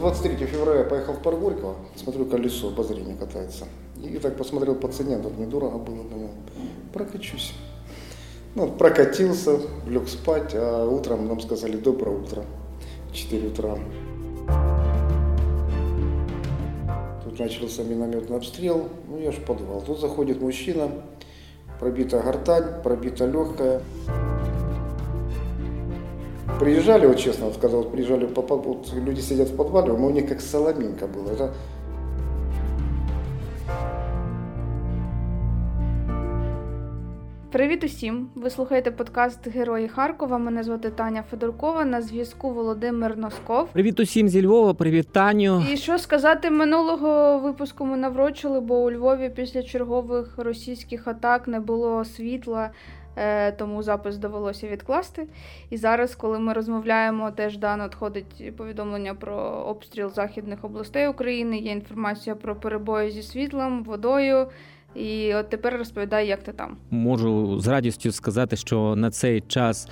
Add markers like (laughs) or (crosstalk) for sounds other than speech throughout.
23 февраля поехал в Паргорьково, смотрю, колесо обозрения катается. И так посмотрел по цене, тут недорого было, думаю, прокачусь. Ну, прокатился, лег спать, а утром нам сказали доброе утро, 4 утра. Тут начался минометный обстрел, ну я в подвал. Тут заходит мужчина, пробита гортань, пробита легкая. Приезжали, вот честно вот сказал, приезжали, вот люди сидят в подвале, у них как соломинка была. Это Привіт усім! Ви слухаєте подкаст Герої Харкова. Мене звати Таня Федоркова. На зв'язку Володимир Носков. Привіт усім зі Львова. Привіт, Таню. І що сказати минулого випуску ми наврочили, бо у Львові після чергових російських атак не було світла. Е, тому запис довелося відкласти. І зараз, коли ми розмовляємо, теж да, надходить повідомлення про обстріл західних областей України. Є інформація про перебої зі світлом, водою. І от тепер розповідай, як ти там. Можу з радістю сказати, що на цей час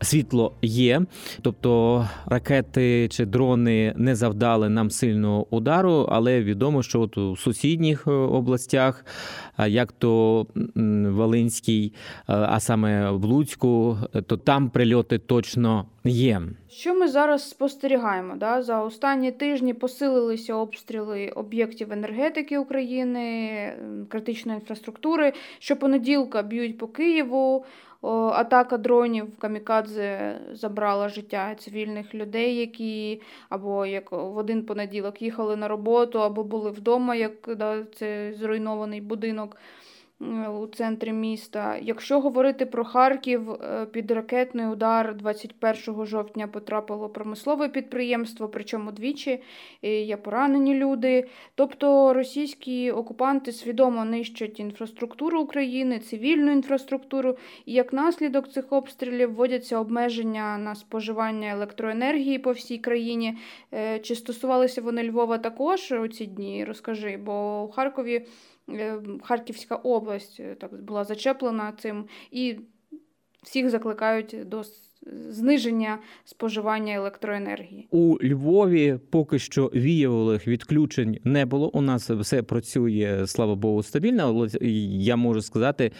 світло є, тобто ракети чи дрони не завдали нам сильного удару, але відомо, що от у сусідніх е, областях, як то Волинській, е, а саме в Луцьку, то там прильоти точно є. Що ми зараз спостерігаємо? Да? За останні тижні посилилися обстріли об'єктів енергетики України, критичної інфраструктури. Щопонеділка б'ють по Києву. Атака дронів Камікадзе забрала життя цивільних людей, які або як в один понеділок їхали на роботу, або були вдома, як да, це зруйнований будинок у центрі міста. Якщо говорити про Харків, е, під ракетний удар 21 жовтня потрапило промислове підприємство, причому двічі є поранені люди. Тобто російські окупанти свідомо нищать інфраструктуру України, цивільну інфраструктуру, і як наслідок цих обстрілів вводяться обмеження на споживання електроенергії по всій країні. Е, чи стосувалися вони Львова також у ці дні? Розкажи, бо у Харкові. Е, Харківська область е, так була зачеплена цим, і всіх закликають до зниження споживання електроенергії. У Львові поки що віявих відключень не було. У нас все працює, слава Богу, стабільно. Але я можу сказати,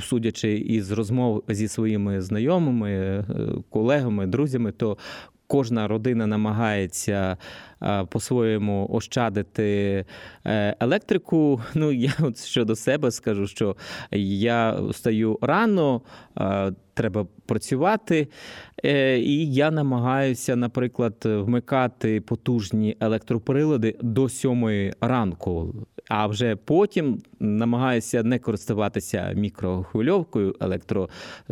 судячи із розмов зі своїми знайомими, е, колегами, друзями, то Кожна родина намагається по-своєму ощадити е, електрику. (laughs) Ну я от щодо себе скажу, що я встаю рано, треба працювати, е, і я намагаюся, наприклад, вмикати потужні електроприлади до сьомої ранку а вже потім намагаюся не користуватися мікрохвильовкою, електро,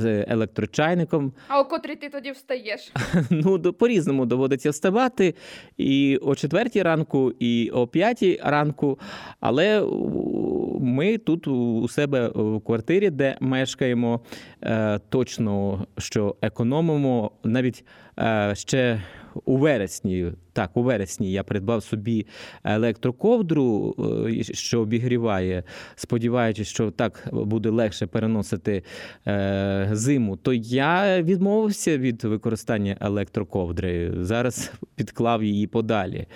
електрочайником. А о котрій ти тоді встаєш? (laughs) Ну, по-різному доводиться вставати і о четвертій ранку, і о п'ятій ранку. Але ми тут у себе в квартирі, де мешкаємо, е, точно що економимо навіть е, ще у вересні, так, у вересні я придбав собі електроковдру, е, що обігріває, сподіваючись, що так буде легше переносити е, зиму, то я відмовився від використання електроковдри. Зараз підклав її подалі.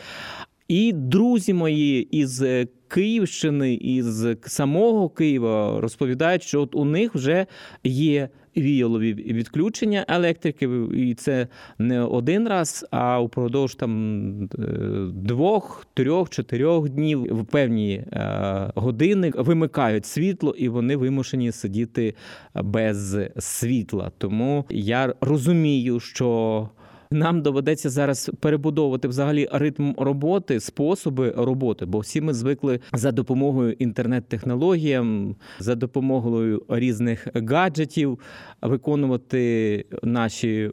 І друзі мої із Київщини, із самого Києва розповідають, що от у них вже є віялові відключення електрики, і це не один раз, а упродовж там е, двох, трьох, чотирьох днів в певні е, години вимикають світло, і вони вимушені сидіти без світла. Тому я розумію, що нам доведеться зараз перебудовувати взагалі ритм роботи, способи роботи, бо всі ми звикли за допомогою інтернет-технологіям, за допомогою різних гаджетів виконувати наші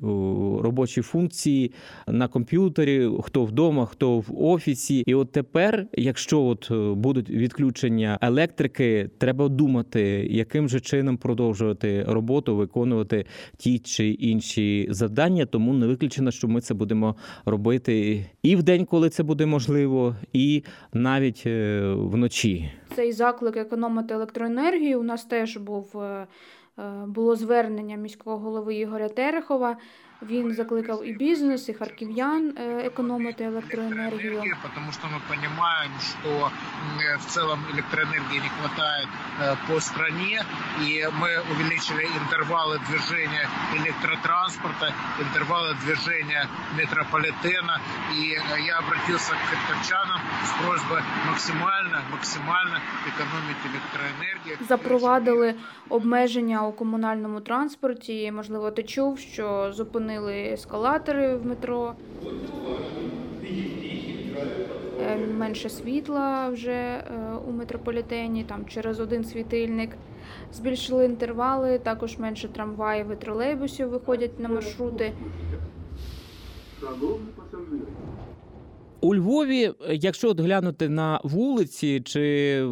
робочі функції на комп'ютері, хто вдома, хто в офісі. І от тепер, якщо от будуть відключення електрики, треба думати, яким же чином продовжувати роботу, виконувати ті чи інші завдання, тому не виключено впевнена, що ми це будемо робити і в день, коли це буде можливо, і навіть е, вночі. Цей заклик економити електроенергію у нас теж був. Е, е, було звернення міського голови Ігоря Терехова Він закликав і бізнес, і харків'ян е, економити електроенергію. электроэнергии, потому что мы понимаем, что м, э, в целом электроэнергии не хватает э, по стране, и мы увеличили интервалы движения электротранспорта, интервалы движения метрополитена, и э, я обратился к харьковчанам с просьбой максимально, максимально экономить электроэнергию. Запровадили обмеження у комунальному транспорті. Можливо, ти чув, що зупинили ескалатори в метро. Е, Менше світла вже е, у метрополітені, там через один світильник. Збільшили інтервали, також менше трамваїв і тролейбусів виходять на маршрути. У Львові, якщо от глянути на вулиці чи е,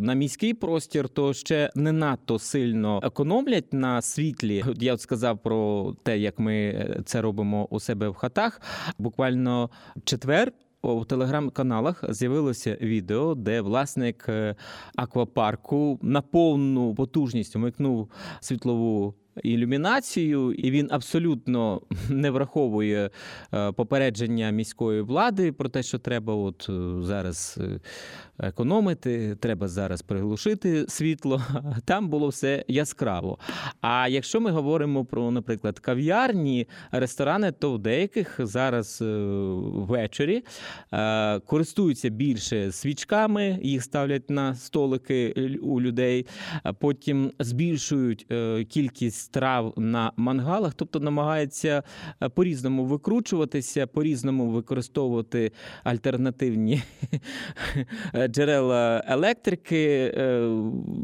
на міський простір, то ще не надто сильно економлять на світлі. Я от сказав про те, як ми е, це робимо у себе в хатах. Буквально четвер. У телеграм-каналах з'явилося відео, де власник е, аквапарку на повну потужність вмикнув світлову ілюмінацію, і він абсолютно (laughs) не враховує е, попередження міської влади про те, що треба от е, зараз е, економити, треба зараз приглушити світло. (laughs) Там було все яскраво. А якщо ми говоримо про, наприклад, кав'ярні, ресторани, то в деяких зараз е, ввечері е, користуються більше свічками, їх ставлять на столики у людей, потім збільшують е, кількість страв на мангалах, тобто намагаються е, по-різному викручуватися, по-різному використовувати альтернативні джерела електрики. Е,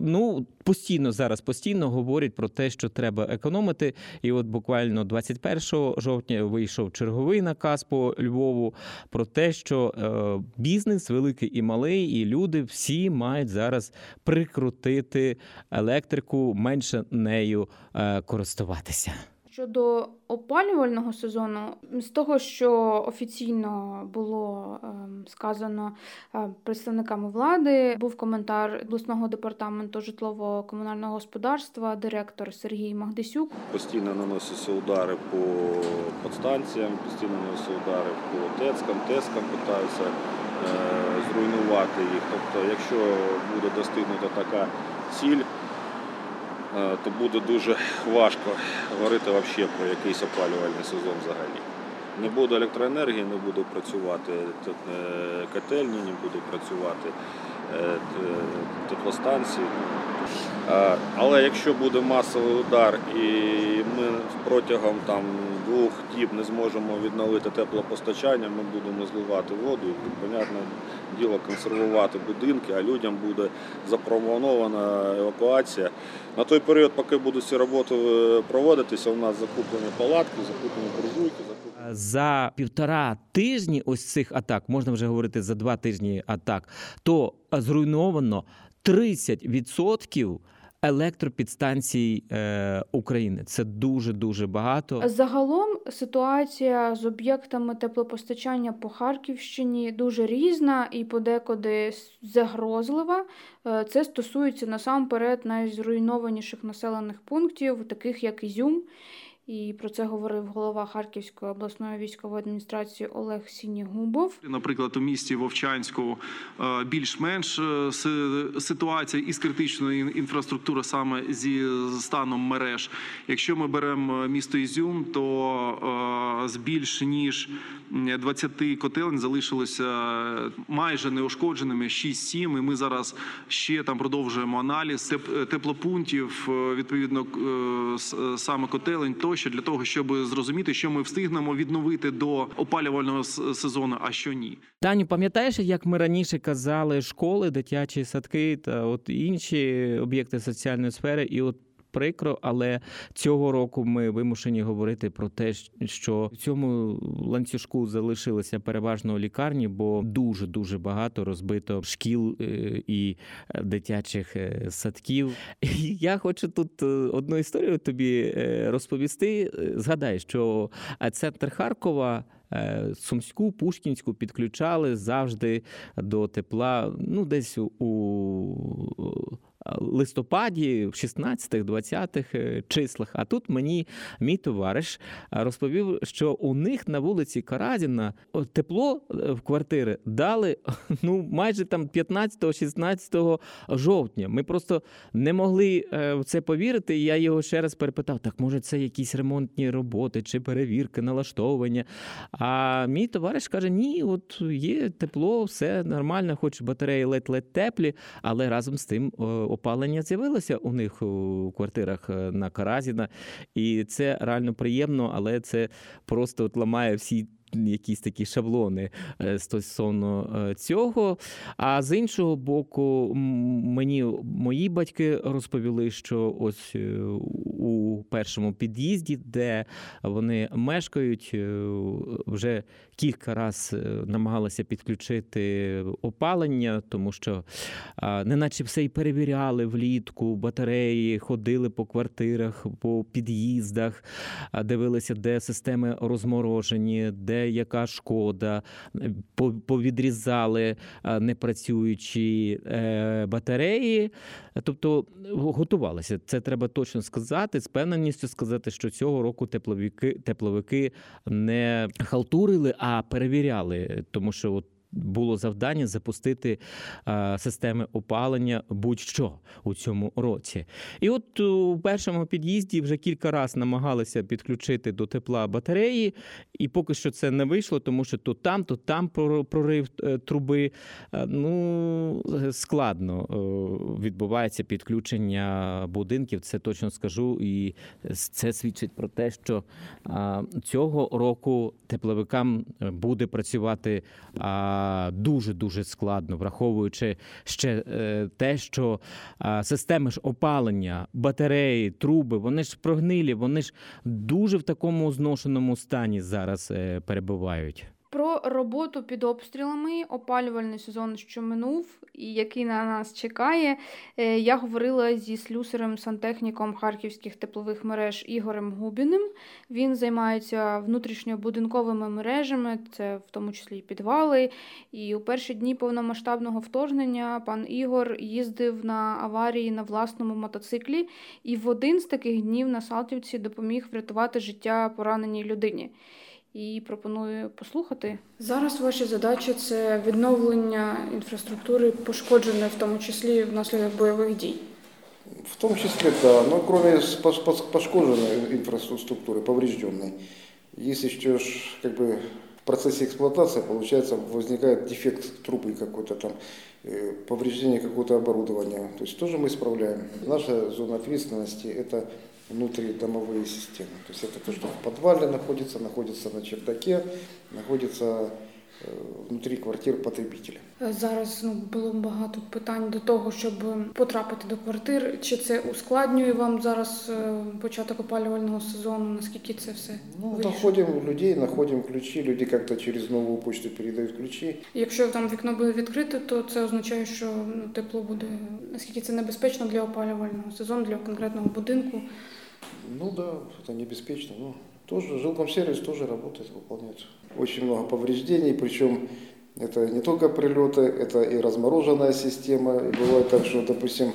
Ну, постійно зараз постійно говорять про те, що треба економити. І от буквально 21 жовтня вийшов черговий наказ по Львову про те, що е, бізнес великий і малий, і люди всі мають зараз прикрутити електрику, менше нею е, користуватися. Щодо опалювального сезону, з того, що офіційно було ем, сказано е, представниками влади, був коментар обласного департаменту житлово-комунального господарства, директор Сергій Магдисюк. Постійно наносяться удари по подстанціям, постійно наносяться удари по ТЕЦкам, ТЕСкам, питаються е, зруйнувати їх. Тобто, якщо буде достигнута така ціль, то буде дуже важко говорити взагалі про якийсь опалювальний сезон взагалі. Не буде електроенергії, не буде працювати е, котельні, не буде працювати е, теплостанції. Е, Але якщо буде масовий удар і ми протягом там двох діб не зможемо відновити теплопостачання, ми будемо зливати воду, і, понятне діло, консервувати будинки, а людям буде запропонована евакуація. На той період, поки будуть ці роботи е, проводитися, у нас закуплені палатки, закуплені буржуйки, закуплені. за півтора тижні ось цих атак, можна вже говорити за два тижні атак, то зруйновано 30% електропідстанцій е, України. Це дуже дуже багато. Загалом ситуація з об'єктами теплопостачання по Харківщині дуже різна і подекуди загрозлива. Е, Це стосується насамперед найзруйнованіших населених пунктів, таких як Ізюм. І про це говорив голова Харківської обласної військової адміністрації Олег Сінігубов. Наприклад, у місті Вовчанську е, більш-менш е, ситуація із критичною ін- інфраструктурою саме зі станом мереж. Якщо ми беремо е, місто Ізюм, то з більш ніж м, 20 котелень залишилося майже неушкодженими 6-7, і ми зараз ще там продовжуємо аналіз теплопунктів, відповідно е, с- е, котелень тощо для того, щоб зрозуміти, що ми встигнемо відновити до опалювального сезону, а що ні. Таню, пам'ятаєш, як ми раніше казали, школи, дитячі садки та от інші об'єкти соціальної сфери, і от. Прикро, але цього року ми вимушені говорити про те, що в цьому ланцюжку залишилися переважно лікарні, бо дуже дуже багато розбито шкіл е, і дитячих е, садків. Я хочу тут е, одну історію тобі розповісти. Згадай, що центр Харкова. Сумську, Пушкінську підключали завжди до тепла, ну десь у листопаді, в 16-20 числах. А тут мені мій товариш розповів, що у них на вулиці Каразіна тепло в квартири дали (laughs) ну майже там 15-16 жовтня. Ми просто не могли в це повірити. Я його ще раз перепитав: так може це якісь ремонтні роботи чи перевірки, налаштовування. А мій товариш каже: Ні, от є тепло, все нормально, хоч батареї ледь-ледь теплі, але разом з тим опалення з'явилося у них у квартирах е, на Каразіна. І це реально приємно, але це просто от ламає всі якісь такі шаблони е, стосовно е, цього. А з іншого боку, мені мої батьки розповіли, що ось е, у першому під'їзді, де вони мешкають, вже кілька разів намагалися підключити опалення, тому що неначе все й перевіряли влітку, батареї, ходили по квартирах, по під'їздах, дивилися, де системи розморожені, де яка шкода, повідрізали непрацюючі е, батареї. Тобто готувалися. Це треба точно сказати, з певненістю сказати, що цього року тепловики тепловики не халтурили, а перевіряли, тому що от було завдання запустити системи опалення будь-що у цьому році. І от у першому під'їзді вже кілька разів намагалися підключити до тепла батареї, і поки що це не вийшло, тому що то там, то там прорив е, труби. Е, ну складно е, відбувається підключення будинків. Це точно скажу, і це свідчить про те, що цього року тепловикам буде працювати дуже дуже складно, враховуючи ще е, те, що системи ж опалення, батареї, труби, вони ж прогнилі, вони ж дуже в такому зношеному стані зараз е, перебувають. Про роботу під обстрілами, опалювальний сезон, що минув, і який на нас чекає, е, я говорила зі слюсарем сантехніком харківських теплових мереж Ігорем Губіним. Він займається внутрішньобудинковими мережами, це в тому числі і підвали. І у перші дні повномасштабного вторгнення пан Ігор їздив на аварії на власному мотоциклі, і в один з таких днів на Салтівці допоміг врятувати життя пораненій людині і пропоную послухати. Зараз ваші задачі це відновлення інфраструктури, пошкодженої в тому числі внаслідок бойових дій. В том числе, да, но кроме пошкодженной инфраструктуры, поврежденной, есть еще как бы в процессе эксплуатации, получается, возникает дефект трубы какой-то там, э, повреждение какого-то оборудования. То есть тоже мы исправляем. Наша зона ответственности – это внутридомовые системы. То есть это то, что в подвале находится, находится на чердаке, находится э, внутрі квартир потребителя. Зараз ну було багато питань до того, щоб потрапити до квартир. Чи це ускладнює вам зараз е, початок опалювального сезону? Наскільки це все ну знаходимо людей, знаходимо ключі. Люди як-то через нову почту передають ключі. Якщо там вікно буде відкрите, то це означає, що ну, тепло буде наскільки це небезпечно для опалювального сезону, для конкретного будинку. Ну да, это небеспечно. Но тоже жилкомсервис тоже работает, выполняет. Очень много повреждений, причем это не только прилеты, это и размороженная система. И бывает так, что, допустим,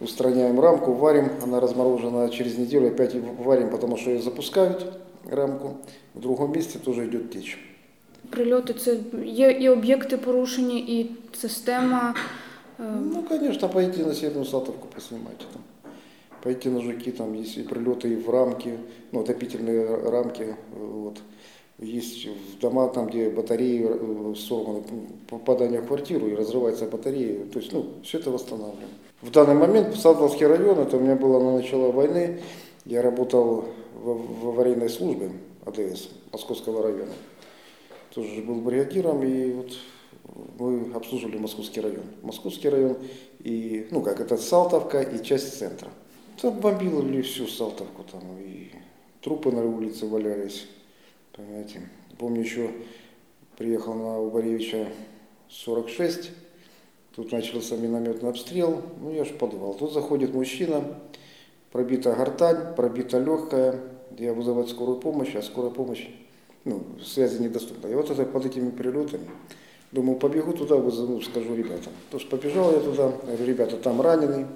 устраняем рамку, варим, она разморожена, через неделю опять варим, потому что ее запускают, рамку. В другом месте тоже идет течь. Прильоти це є і об'єкти порушені, і система. Ну, конечно, пойти на Северную Салтовку поснимать там пойти на жуки, там есть и прилеты и в рамки, ну, отопительные рамки, вот. Есть в дома, там, где батареи э, сорваны, попадание в квартиру и разрывается батарея. То есть, ну, все это восстанавливаем. В данный момент Садовский район, это у меня было на начало войны, я работал в, в аварийной службе АДС Московского района. Тоже был бригадиром, и вот мы обслуживали Московский район. Московский район, и, ну как, это Салтовка и часть центра. Там бомбили всю Салтовку, там и трупы на улице валялись, понимаете. Помню еще приехал на Убаревича 46, тут начался минометный обстрел, ну я же подвал. Тут заходит мужчина, пробита гортань, пробита легкая, я вызывать скорую помощь, а скорая помощь, ну, связи недоступна. И вот это под этими прилетами Думаю, побегу туда, вызову, скажу ребятам. То есть побежал я туда, говорю, ребята, там раненый.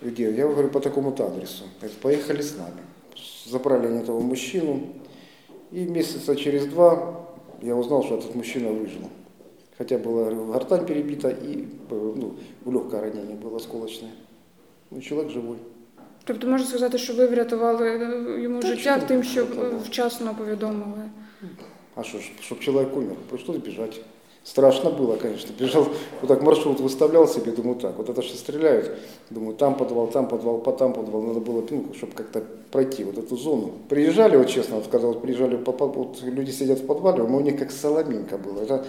Где? Я говорю, по такому-то адресу. Говорит, поехали с нами. Забрали они этого мужчину. И месяца через два я узнал, что этот мужчина выжил. Хотя была гортань перебита и ну, легкое ранение было осколочное. Ну, человек живой. Тобто можна сказати, що ви врятували йому Та життя тим, що вчасно повідомили. А что ж, чтобы человек умер, пришлось бежать. Страшно было, конечно. Бежал, вот так маршрут выставлял себе, думаю, так, вот это что стреляют. Думаю, там подвал, там подвал, по там подвал. Надо было, ну, чтобы как-то пройти вот эту зону. Приезжали, вот честно, вот, вот приезжали, вот люди сидят в подвале, у них как соломинка было. Это,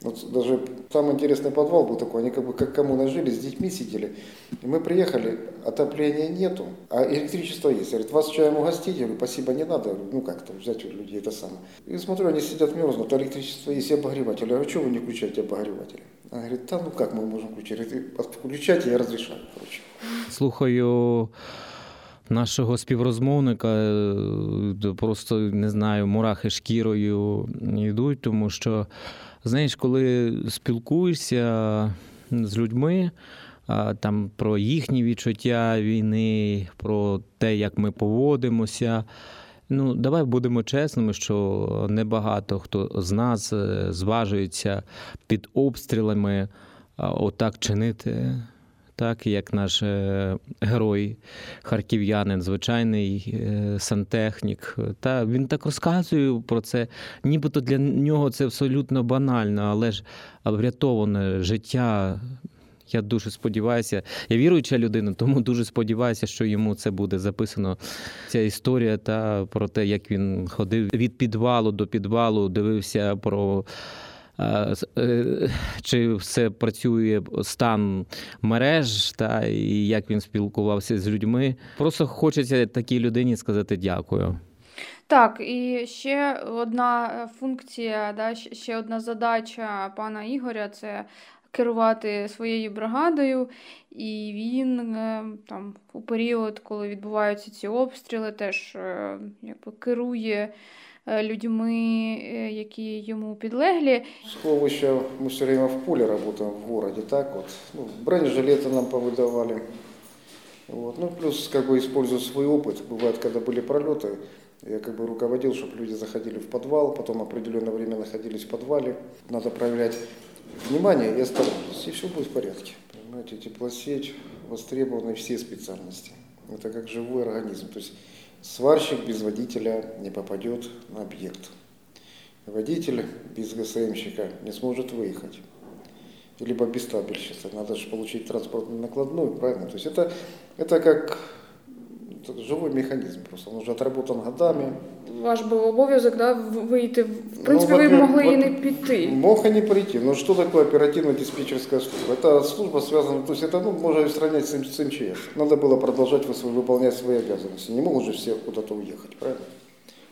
вот даже там интересный подвал был такой, они как бы как коммуна жили, с детьми сидели. И мы приехали, отопления нету, а электричество есть. Говорит, вас чаем угостить? Я говорю, спасибо, не надо. Я говорю, ну как-то взять у людей это самое. И смотрю, они сидят мерзнут, а электричество есть и обогреватель. Я говорю, что вы не включаете обогреватель? Она говорит, да ну как мы можем? Говорит, включайте, я разрешаю, короче. Слухаю нашого співрозмовника, просто не знаю, мурахи шкірою йдуть, тому що, знаєш, коли спілкуєшся з людьми. Там про їхні відчуття війни, про те, як ми поводимося. Ну, давай будемо чесними, що небагато хто з нас е, зважується під обстрілами отак чинити так як наш е, герой, харків'янин, звичайний е, сантехнік. Та він так розказує про це, нібито для нього це абсолютно банально, але ж врятоване життя. Я дуже сподіваюся, я віруюча людина, тому дуже сподіваюся, що йому це буде записано. Ця історія та про те, як він ходив від підвалу до підвалу, дивився про чи все працює стан мереж, та і як він спілкувався з людьми. Просто хочеться такій людині сказати дякую. Так, і ще одна е, функція, да, ще одна задача пана Ігоря це керувати своєю бригадою. І він е, там у період, коли відбуваються ці обстріли, теж е, якби керує е, людьми, е, які йому підлеглі. Слово еще, мы все время в поле работаем в городе, так вот. Ну, бронежилеты нам повыдавали. Вот. Ну, плюс, как бы, используя свой опыт, бывает, когда были пролеты, я как бы руководил, чтобы люди заходили в подвал, потом определенное время находились в подвале. Надо проявлять внимание и осторожность, и все будет в порядке. Понимаете, теплосеть, востребованы все специальности. Это как живой организм. То есть сварщик без водителя не попадет на объект. Водитель без ГСМщика не сможет выехать. Либо без табельщицы. Надо же получить транспортную накладную, правильно? То есть это, это как это живой механизм просто. Он уже отработан годами. Ваш був обов'язок да, в- вийти. В принципі, Ну, ви во-первых, могли і не во- піти. Мог и не прийти. Но что такое оперативно-диспетчерская служба? Это служба связана, то есть это ну, можно сравнять с, М- с МЧС. Надо было продолжать вы- свой- выполнять свои обязанности. Не могут же все куда-то уехать, правильно?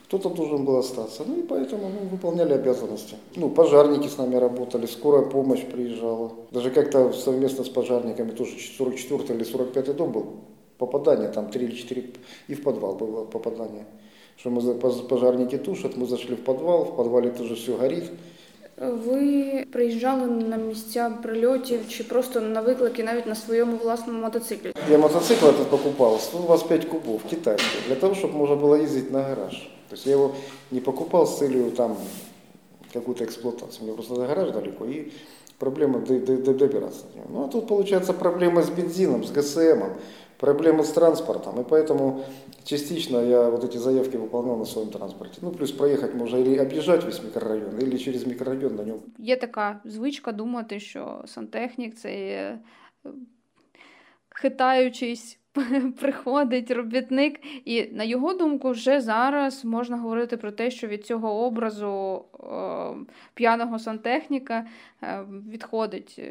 Кто-то должен был остаться. Ну и поэтому ну, выполняли обязанности. Ну, пожарники с нами работали, скорая помощь приезжала. Даже как-то совместно с пожарниками, тоже 44 или 45 дом был, попадание, там 3 или 4, и в подвал было попадание. Что мы, за- поз- пожарники тушат, мы зашли в подвал, в подвале тоже все горит. Ви приїжджали на місця прильотів чи просто на виклики навіть на своєму власному мотоциклі? Я мотоцикл этот покупал, 125 кубов, китайский, для того, чтобы можно было ездить на гараж. То есть я его не покупал с целью там какую-то эксплуатацию. Мне просто до гараж далеко и проблема д- д- д- добираться до него. Ну а тут получается проблема с бензином, с ГСМ, проблемы с транспортом. И поэтому частично я вот эти заявки выполнял на своем транспорте. Ну плюс проехать можно или объезжать весь микрорайон, или через микрорайон на нем Є така звичка думати, що сантехнік це є е, хитаючись (laughs) приходить робітник. І на його думку, вже зараз можна говорити про те, що від цього образу е, п'яного сантехніка е, відходить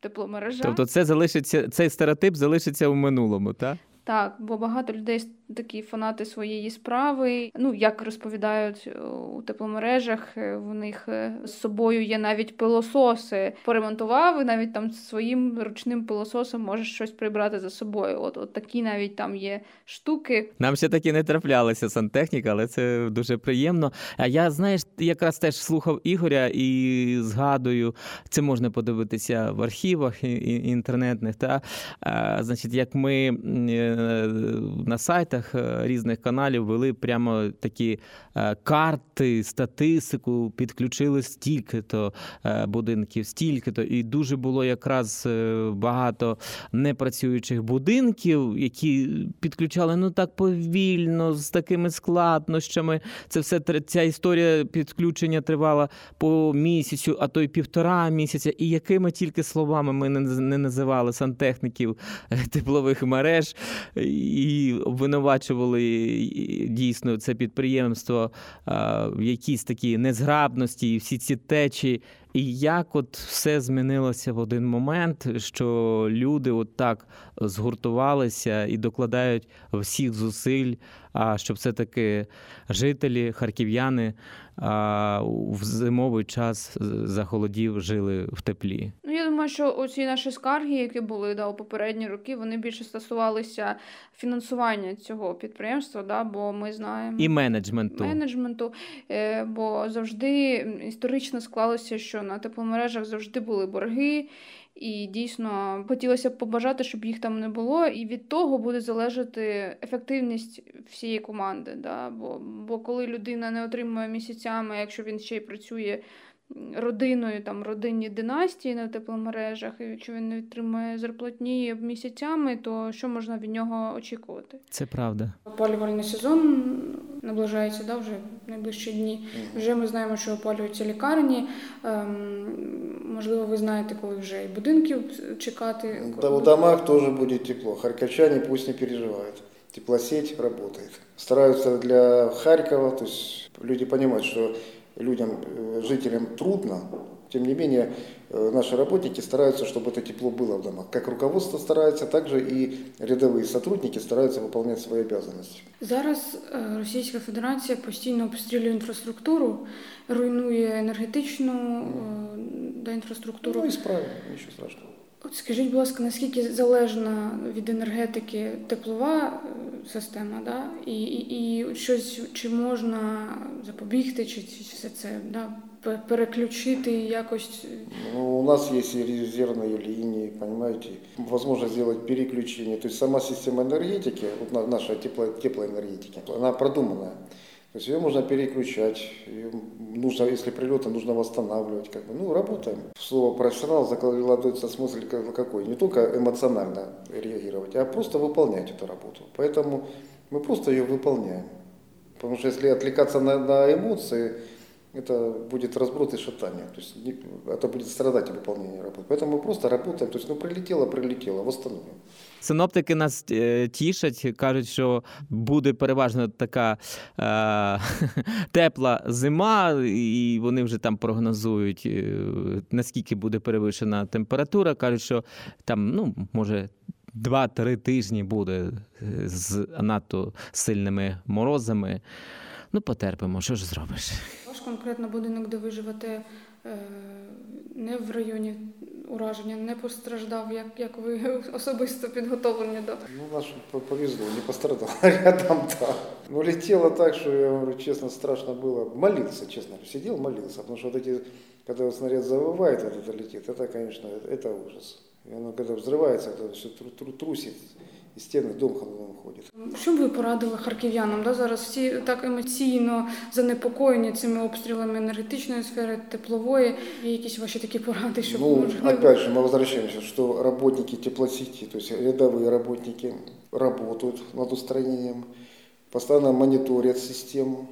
тепломережа. Тобто, це залишиться цей стереотип залишиться в минулому, так? Так, бо багато людей такі фанати своєї справи. Ну, як розповідають е, у тепломережах, е, в них е, з собою є навіть пилососи. Поремонтував і навіть там своїм ручним пилососом можеш щось прибрати за собою. От, от такі навіть там є штуки. Нам ще такі не траплялися сантехніка, але це дуже приємно. А я, знаєш, якраз теж слухав Ігоря і згадую, це можна подивитися в архівах інтернетних. Та значить, як ми на сайтах е, різних каналів вели прямо такі е, карти, статистику, підключили стільки-то е, будинків, стільки-то, і дуже було якраз багато непрацюючих будинків, які підключали ну так повільно, з такими складнощами. Це все ця історія підключення тривала по місяцю, а то й півтора місяця. І якими тільки словами ми не називали сантехніків теплових мереж і обвинувачували дійсно це підприємство в якійсь такій незграбності, і всі ці течі. І як от все змінилося в один момент, що люди от так згуртувалися і докладають всіх зусиль, а щоб все-таки жителі, харків'яни в зимовий час захолодів жили в теплі. Ну я думаю, що оці наші скарги, які були да, у попередні роки, вони більше стосувалися фінансування цього підприємства, да, бо ми знаємо і менеджменту. менеджменту, е, бо завжди історично склалося, що на тепломережах завжди були борги. І дійсно хотілося б побажати, щоб їх там не було, і від того буде залежати ефективність всієї команди. Да? Бо бо коли людина не отримує місяцями, якщо він ще й працює родиною, там родинні династії на тепломережах, і якщо він не отримує зарплатні місяцями, то що можна від нього очікувати? Це правда. Опалювальний сезон наближається да, вже в найближчі дні. Вже ми знаємо, що опалюються лікарні. Ем, можливо, ви знаєте, коли вже і будинків чекати. Да, у домах теж буде тепло. Харківчани пусть не переживають. Теплосеть работает. Стараются для Харькова, то есть люди понимают, что людям, э, жителям трудно, тем не менее э, наши работники стараются, чтобы это тепло было в домах. Как руководство старается, так же и рядовые сотрудники стараются выполнять свои обязанности. Зараз Російська Федерація постійно обстрілює інфраструктуру, руйнує енергетичну да, інфраструктуру. Ну і справді, нічого страшного. От скажіть, будь ласка, наскільки залежна від енергетики теплова система, да? і і, і щось чи можна запобігти, чи, чи все це да? переключити якось? Ну, у нас есть и резервные линии, понимаете, возможно сделать переключение. То есть сама система энергетики, вот наша тепло, теплоэнергетики, она продуманная. То есть ее можно переключать, нужно, если прилеты, нужно восстанавливать. Как бы. Ну, работаем. Слово профессионал закладывается смысл какой? Не только эмоционально реагировать, а просто выполнять эту работу. Поэтому мы просто ее выполняем. Потому что если отвлекаться на, на эмоции, это будет разброд и шатание. То есть это будет страдать выполнение работы. Поэтому мы просто работаем. То есть ну прилетело, прилетело, восстановим. Синоптики нас е, тішать, кажуть, що буде переважно така е, (laughs) тепла зима, і вони вже там прогнозують, е, наскільки буде перевищена температура. Кажуть, що там, ну, може. Два-три тижні буде е, з надто сильними морозами. Ну, потерпимо, що ж зробиш? Ваш конкретно будинок, де ви живете, е, не в районі ураження, не постраждав, як як ви (laughs) особисто підготовлені до. Ну, наш повезло, не пострадав. Рядом (laughs) так. Ну, летело так, що я говорю, чесно, страшно було. Молился, честно. Сидел, молился. Потому что вот эти, когда снаряд завывает, это летит, это, конечно, это ужас. И оно, когда взрывается, это все трусит і стіни дом ходуном ходять. Що б ви порадили харків'янам? Да? Зараз всі так емоційно занепокоєні цими обстрілами енергетичної сфери, теплової. Є якісь ваші такі поради, щоб ну, можливо... опять же, мы возвращаемся, что работники теплосети, то есть рядовые работники, работают над устранением, постоянно мониторят систему.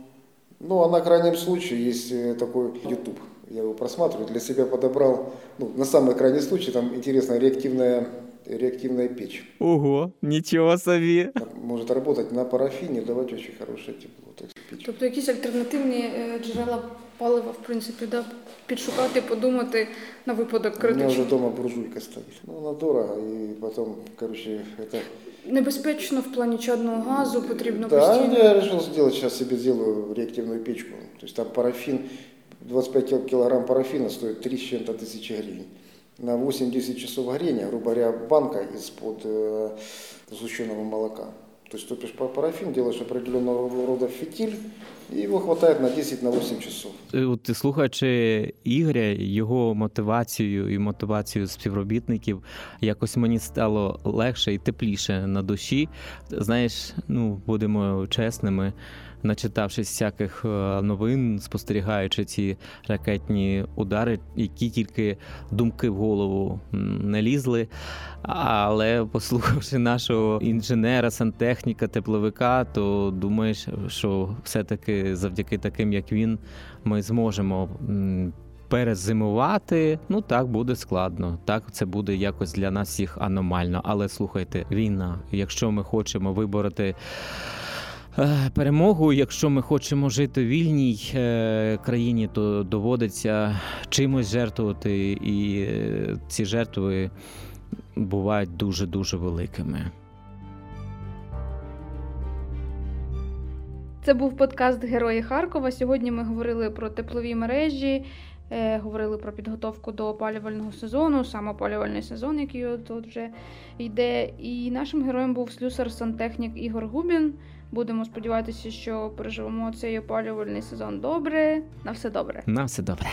Ну, а на крайнем случае есть э, такой YouTube, я его просматриваю, для себя подобрал, ну, на самый крайний случай, там интересная реактивная реактивная печь. Ого, нічого собі. Може працювати на парафіні, давати дуже хороше тепло. Так печь. Тобто якісь альтернативні е, джерела палива, в принципі, да, підшукати, подумати на випадок критичного. У мене вже вдома буржуйка стоїть. Ну, вона дорого, і потім, коротше, це небезпечно в плані чадного газу, потрібно Да, постійно. я решил сделать, сейчас себе сделаю реактивную печку. То есть там парафин, 25 кил- килограмм парафина стоит 3 с чем-то тысячи гривен. На 8-10 часов горения, грубо говоря, банка из-под э, сгущенного молока. То есть топишь па- парафин, делаешь определенного рода фитиль, и его хватает на 10-8 часов. Е, От слухаючи Ігоря, його мотивацію і мотивацію співробітників, якось мені стало легше і тепліше на душі. Знаєш, ну будемо чесними, начитавшись всяких е, новин, спостерігаючи ці ракетні удари, які тільки думки в голову не лізли. Але послухавши нашого інженера, сантехніка, тепловика, то думаєш, що все-таки завдяки таким, як він, ми зможемо. Перезимувати, ну так буде складно. Так, це буде якось для нас всіх аномально. Але слухайте, війна. Якщо ми хочемо вибороти перемогу, якщо ми хочемо жити в вільній е, країні, то доводиться чимось жертвувати, і е, ці жертви бувають дуже дуже великими. Це був подкаст Герої Харкова. Сьогодні ми говорили про теплові мережі, е, говорили про підготовку до опалювального сезону, сам опалювальний сезон, який от вже йде. І нашим героєм був слюсар-сантехнік Ігор Губін. Будемо сподіватися, що переживемо цей опалювальний сезон добре. На все добре. На все добре.